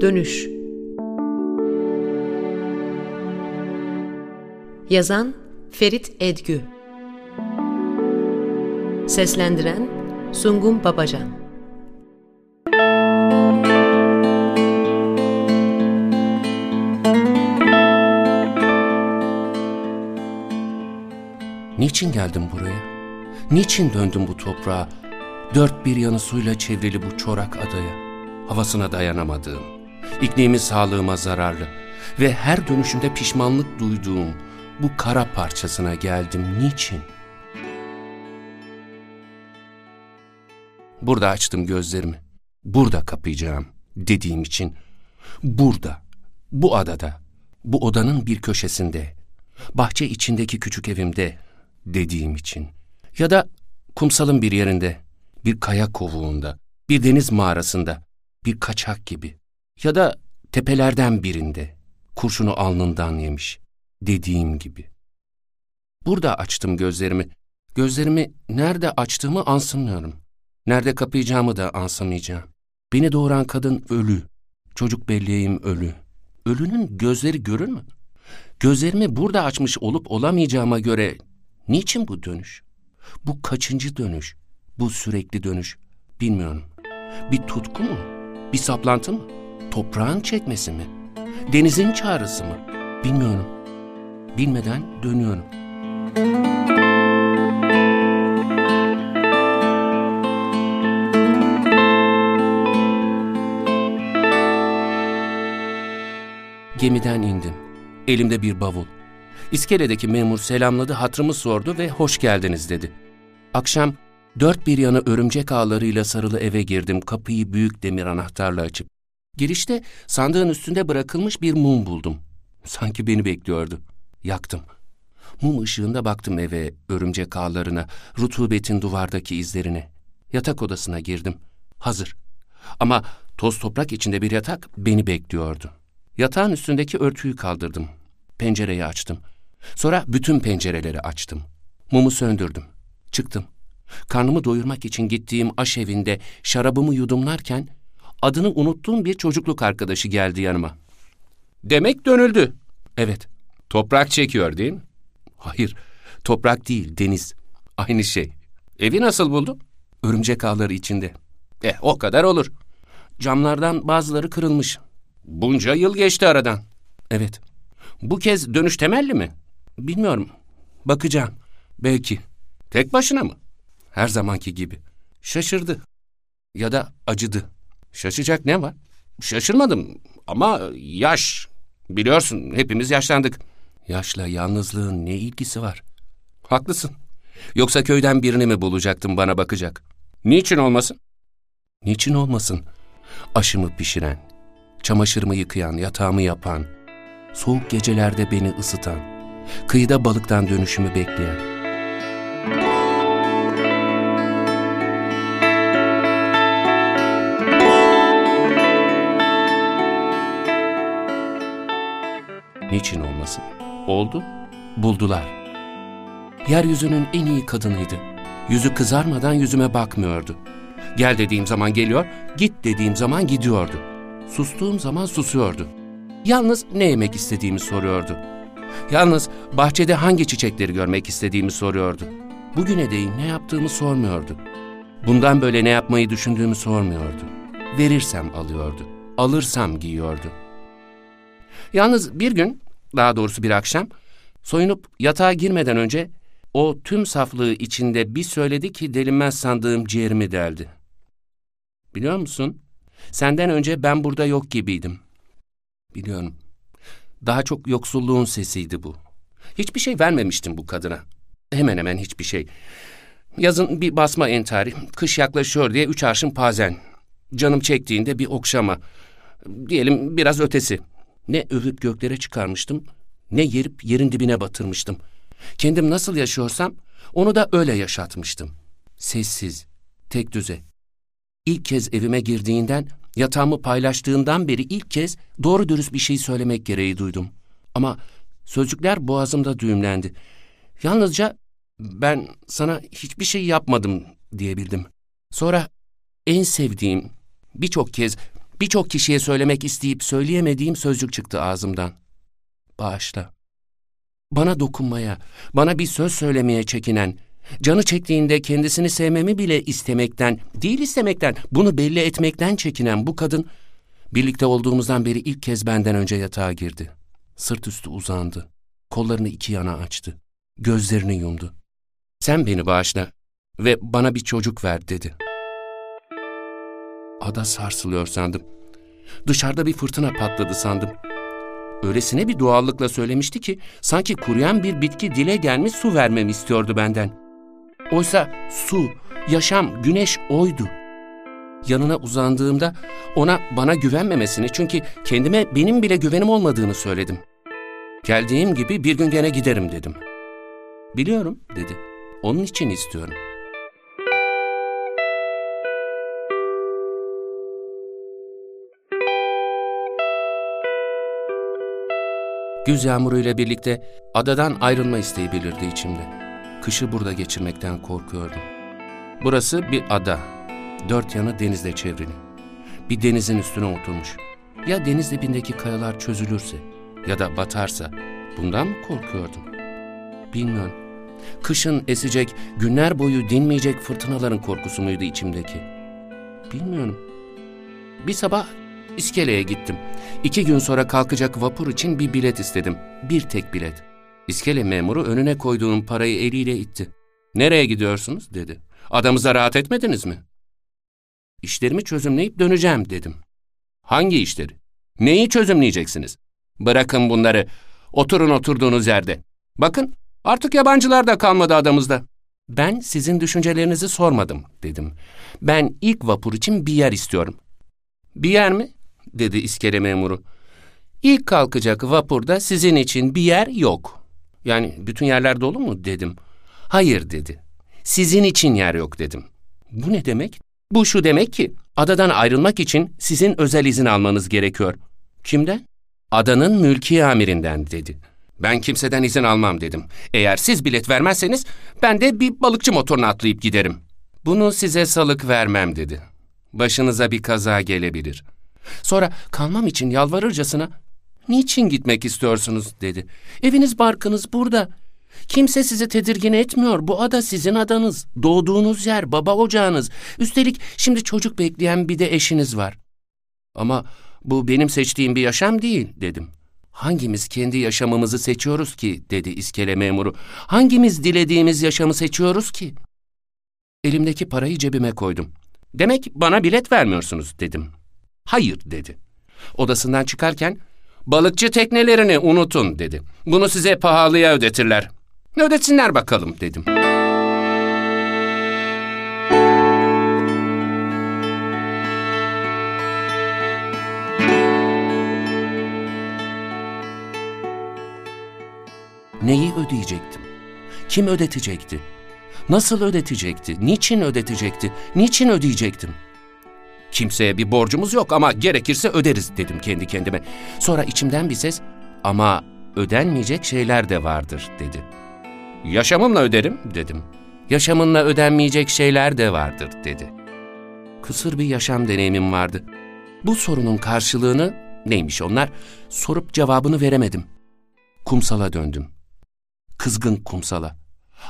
Dönüş Yazan Ferit Edgü Seslendiren Sungun Babacan Niçin geldim buraya? Niçin döndüm bu toprağa? Dört bir yanı suyla çevrili bu çorak adaya. Havasına dayanamadığım, iklimi sağlığıma zararlı ve her dönüşümde pişmanlık duyduğum bu kara parçasına geldim. Niçin? Burada açtım gözlerimi. Burada kapayacağım dediğim için. Burada, bu adada, bu odanın bir köşesinde, bahçe içindeki küçük evimde dediğim için. Ya da kumsalın bir yerinde, bir kaya kovuğunda, bir deniz mağarasında, bir kaçak gibi. Ya da tepelerden birinde, kurşunu alnından yemiş, dediğim gibi. Burada açtım gözlerimi. Gözlerimi nerede açtığımı ansımıyorum. Nerede kapayacağımı da ansamayacağım. Beni doğuran kadın ölü. Çocuk belleğim ölü. Ölünün gözleri görür mü? Gözlerimi burada açmış olup olamayacağıma göre niçin bu dönüş? Bu kaçıncı dönüş? Bu sürekli dönüş? Bilmiyorum. Bir tutku mu? Bir saplantı mı? Toprağın çekmesi mi? Denizin çağrısı mı? Bilmiyorum. Bilmeden dönüyorum. Gemiden indim. Elimde bir bavul. İskeledeki memur selamladı, hatırımı sordu ve hoş geldiniz dedi. Akşam dört bir yanı örümcek ağlarıyla sarılı eve girdim, kapıyı büyük demir anahtarla açıp. Girişte sandığın üstünde bırakılmış bir mum buldum. Sanki beni bekliyordu. Yaktım. Mum ışığında baktım eve, örümcek ağlarına, rutubetin duvardaki izlerine. Yatak odasına girdim. Hazır. Ama toz toprak içinde bir yatak beni bekliyordu. Yatağın üstündeki örtüyü kaldırdım. Pencereyi açtım. Sonra bütün pencereleri açtım. Mumu söndürdüm. Çıktım. Karnımı doyurmak için gittiğim aş evinde şarabımı yudumlarken adını unuttuğum bir çocukluk arkadaşı geldi yanıma. Demek dönüldü. Evet. Toprak çekiyor değil mi? Hayır. Toprak değil, deniz. Aynı şey. Evi nasıl buldun? Örümcek ağları içinde. Eh o kadar olur. Camlardan bazıları kırılmış. Bunca yıl geçti aradan. Evet. Bu kez dönüş temelli mi? Bilmiyorum. Bakacağım. Belki. Tek başına mı? Her zamanki gibi. Şaşırdı. Ya da acıdı. Şaşacak ne var? Şaşırmadım ama yaş. Biliyorsun hepimiz yaşlandık. Yaşla yalnızlığın ne ilgisi var? Haklısın. Yoksa köyden birini mi bulacaktım bana bakacak? Niçin olmasın? Niçin olmasın? Aşımı pişiren, çamaşırımı yıkayan, yatağımı yapan, soğuk gecelerde beni ısıtan, kıyıda balıktan dönüşümü bekleyen. Niçin olmasın? Oldu, buldular. Yeryüzünün en iyi kadınıydı. Yüzü kızarmadan yüzüme bakmıyordu. Gel dediğim zaman geliyor, git dediğim zaman gidiyordu. Sustuğum zaman susuyordu. Yalnız ne yemek istediğimi soruyordu. Yalnız bahçede hangi çiçekleri görmek istediğimi soruyordu. Bugüne değin ne yaptığımı sormuyordu. Bundan böyle ne yapmayı düşündüğümü sormuyordu. Verirsem alıyordu. Alırsam giyiyordu. Yalnız bir gün, daha doğrusu bir akşam, soyunup yatağa girmeden önce o tüm saflığı içinde bir söyledi ki delinmez sandığım ciğerimi deldi. Biliyor musun? Senden önce ben burada yok gibiydim. Biliyorum. Daha çok yoksulluğun sesiydi bu. Hiçbir şey vermemiştim bu kadına. Hemen hemen hiçbir şey. Yazın bir basma entari, kış yaklaşıyor diye üç arşın pazen. Canım çektiğinde bir okşama. Diyelim biraz ötesi. Ne övüp göklere çıkarmıştım, ne yerip yerin dibine batırmıştım. Kendim nasıl yaşıyorsam onu da öyle yaşatmıştım. Sessiz, tek düze. İlk kez evime girdiğinden, yatağımı paylaştığından beri ilk kez doğru dürüst bir şey söylemek gereği duydum. Ama sözcükler boğazımda düğümlendi. Yalnızca ben sana hiçbir şey yapmadım diyebildim. Sonra en sevdiğim, birçok kez Birçok kişiye söylemek isteyip söyleyemediğim sözcük çıktı ağzımdan. Bağışla. Bana dokunmaya, bana bir söz söylemeye çekinen, canı çektiğinde kendisini sevmemi bile istemekten, değil istemekten, bunu belli etmekten çekinen bu kadın, birlikte olduğumuzdan beri ilk kez benden önce yatağa girdi. Sırt üstü uzandı. Kollarını iki yana açtı. Gözlerini yumdu. Sen beni bağışla ve bana bir çocuk ver dedi. Ada sarsılıyor sandım. Dışarıda bir fırtına patladı sandım. Öylesine bir doğallıkla söylemişti ki sanki kuruyan bir bitki dile gelmiş su vermemi istiyordu benden. Oysa su, yaşam, güneş oydu. Yanına uzandığımda ona bana güvenmemesini çünkü kendime benim bile güvenim olmadığını söyledim. Geldiğim gibi bir gün gene giderim dedim. Biliyorum dedi. Onun için istiyorum. Güz yağmuruyla birlikte adadan ayrılma isteği belirdi içimde. Kışı burada geçirmekten korkuyordum. Burası bir ada. Dört yanı denizle çevrili. Bir denizin üstüne oturmuş. Ya deniz dibindeki kayalar çözülürse ya da batarsa bundan mı korkuyordum? Bilmiyorum. Kışın esecek, günler boyu dinmeyecek fırtınaların korkusu muydu içimdeki? Bilmiyorum. Bir sabah iskeleye gittim. İki gün sonra kalkacak vapur için bir bilet istedim. Bir tek bilet. İskele memuru önüne koyduğum parayı eliyle itti. Nereye gidiyorsunuz dedi. Adamıza rahat etmediniz mi? İşlerimi çözümleyip döneceğim dedim. Hangi işleri? Neyi çözümleyeceksiniz? Bırakın bunları. Oturun oturduğunuz yerde. Bakın artık yabancılar da kalmadı adamızda. Ben sizin düşüncelerinizi sormadım dedim. Ben ilk vapur için bir yer istiyorum. Bir yer mi? Dedi iskele memuru. İlk kalkacak vapurda sizin için bir yer yok. Yani bütün yerler dolu mu dedim. Hayır dedi. Sizin için yer yok dedim. Bu ne demek? Bu şu demek ki adadan ayrılmak için sizin özel izin almanız gerekiyor. Kimden? Adanın mülki amirinden dedi. Ben kimseden izin almam dedim. Eğer siz bilet vermezseniz ben de bir balıkçı motoruna atlayıp giderim. Bunu size salık vermem dedi. Başınıza bir kaza gelebilir. Sonra kalmam için yalvarırcasına ''Niçin gitmek istiyorsunuz?'' dedi. ''Eviniz barkınız burada. Kimse sizi tedirgin etmiyor. Bu ada sizin adanız. Doğduğunuz yer, baba ocağınız. Üstelik şimdi çocuk bekleyen bir de eşiniz var.'' Ama bu benim seçtiğim bir yaşam değil dedim. Hangimiz kendi yaşamımızı seçiyoruz ki dedi iskele memuru. Hangimiz dilediğimiz yaşamı seçiyoruz ki? Elimdeki parayı cebime koydum. Demek bana bilet vermiyorsunuz dedim. Hayır dedi. Odasından çıkarken balıkçı teknelerini unutun dedi. Bunu size pahalıya ödetirler. Ödetsinler bakalım dedim. Neyi ödeyecektim? Kim ödetecekti? Nasıl ödetecekti? Niçin ödetecekti? Niçin ödeyecektim? Kimseye bir borcumuz yok ama gerekirse öderiz dedim kendi kendime. Sonra içimden bir ses ama ödenmeyecek şeyler de vardır dedi. Yaşamımla öderim dedim. Yaşamınla ödenmeyecek şeyler de vardır dedi. Kısır bir yaşam deneyimim vardı. Bu sorunun karşılığını neymiş onlar sorup cevabını veremedim. Kumsala döndüm. Kızgın kumsala.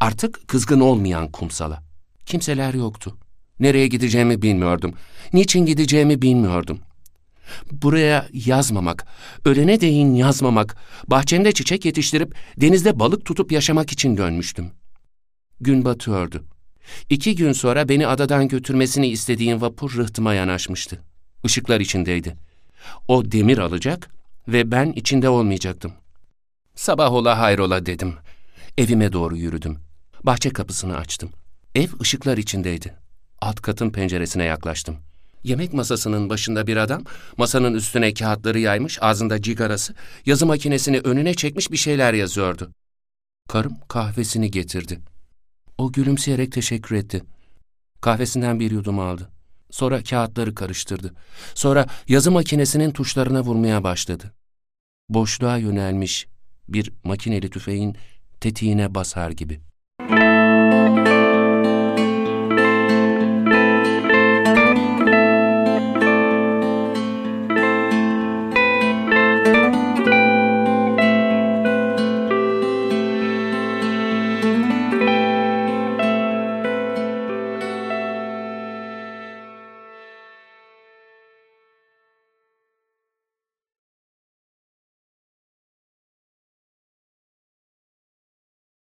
Artık kızgın olmayan kumsala. Kimseler yoktu. Nereye gideceğimi bilmiyordum. Niçin gideceğimi bilmiyordum. Buraya yazmamak, ölene değin yazmamak, bahçemde çiçek yetiştirip denizde balık tutup yaşamak için dönmüştüm. Gün batıyordu. İki gün sonra beni adadan götürmesini istediğim vapur rıhtıma yanaşmıştı. Işıklar içindeydi. O demir alacak ve ben içinde olmayacaktım. Sabah ola hayrola dedim. Evime doğru yürüdüm. Bahçe kapısını açtım. Ev ışıklar içindeydi. Alt katın penceresine yaklaştım. Yemek masasının başında bir adam, masanın üstüne kağıtları yaymış, ağzında cigarası, yazı makinesini önüne çekmiş bir şeyler yazıyordu. Karım kahvesini getirdi. O gülümseyerek teşekkür etti. Kahvesinden bir yudum aldı. Sonra kağıtları karıştırdı. Sonra yazı makinesinin tuşlarına vurmaya başladı. Boşluğa yönelmiş bir makineli tüfeğin tetiğine basar gibi.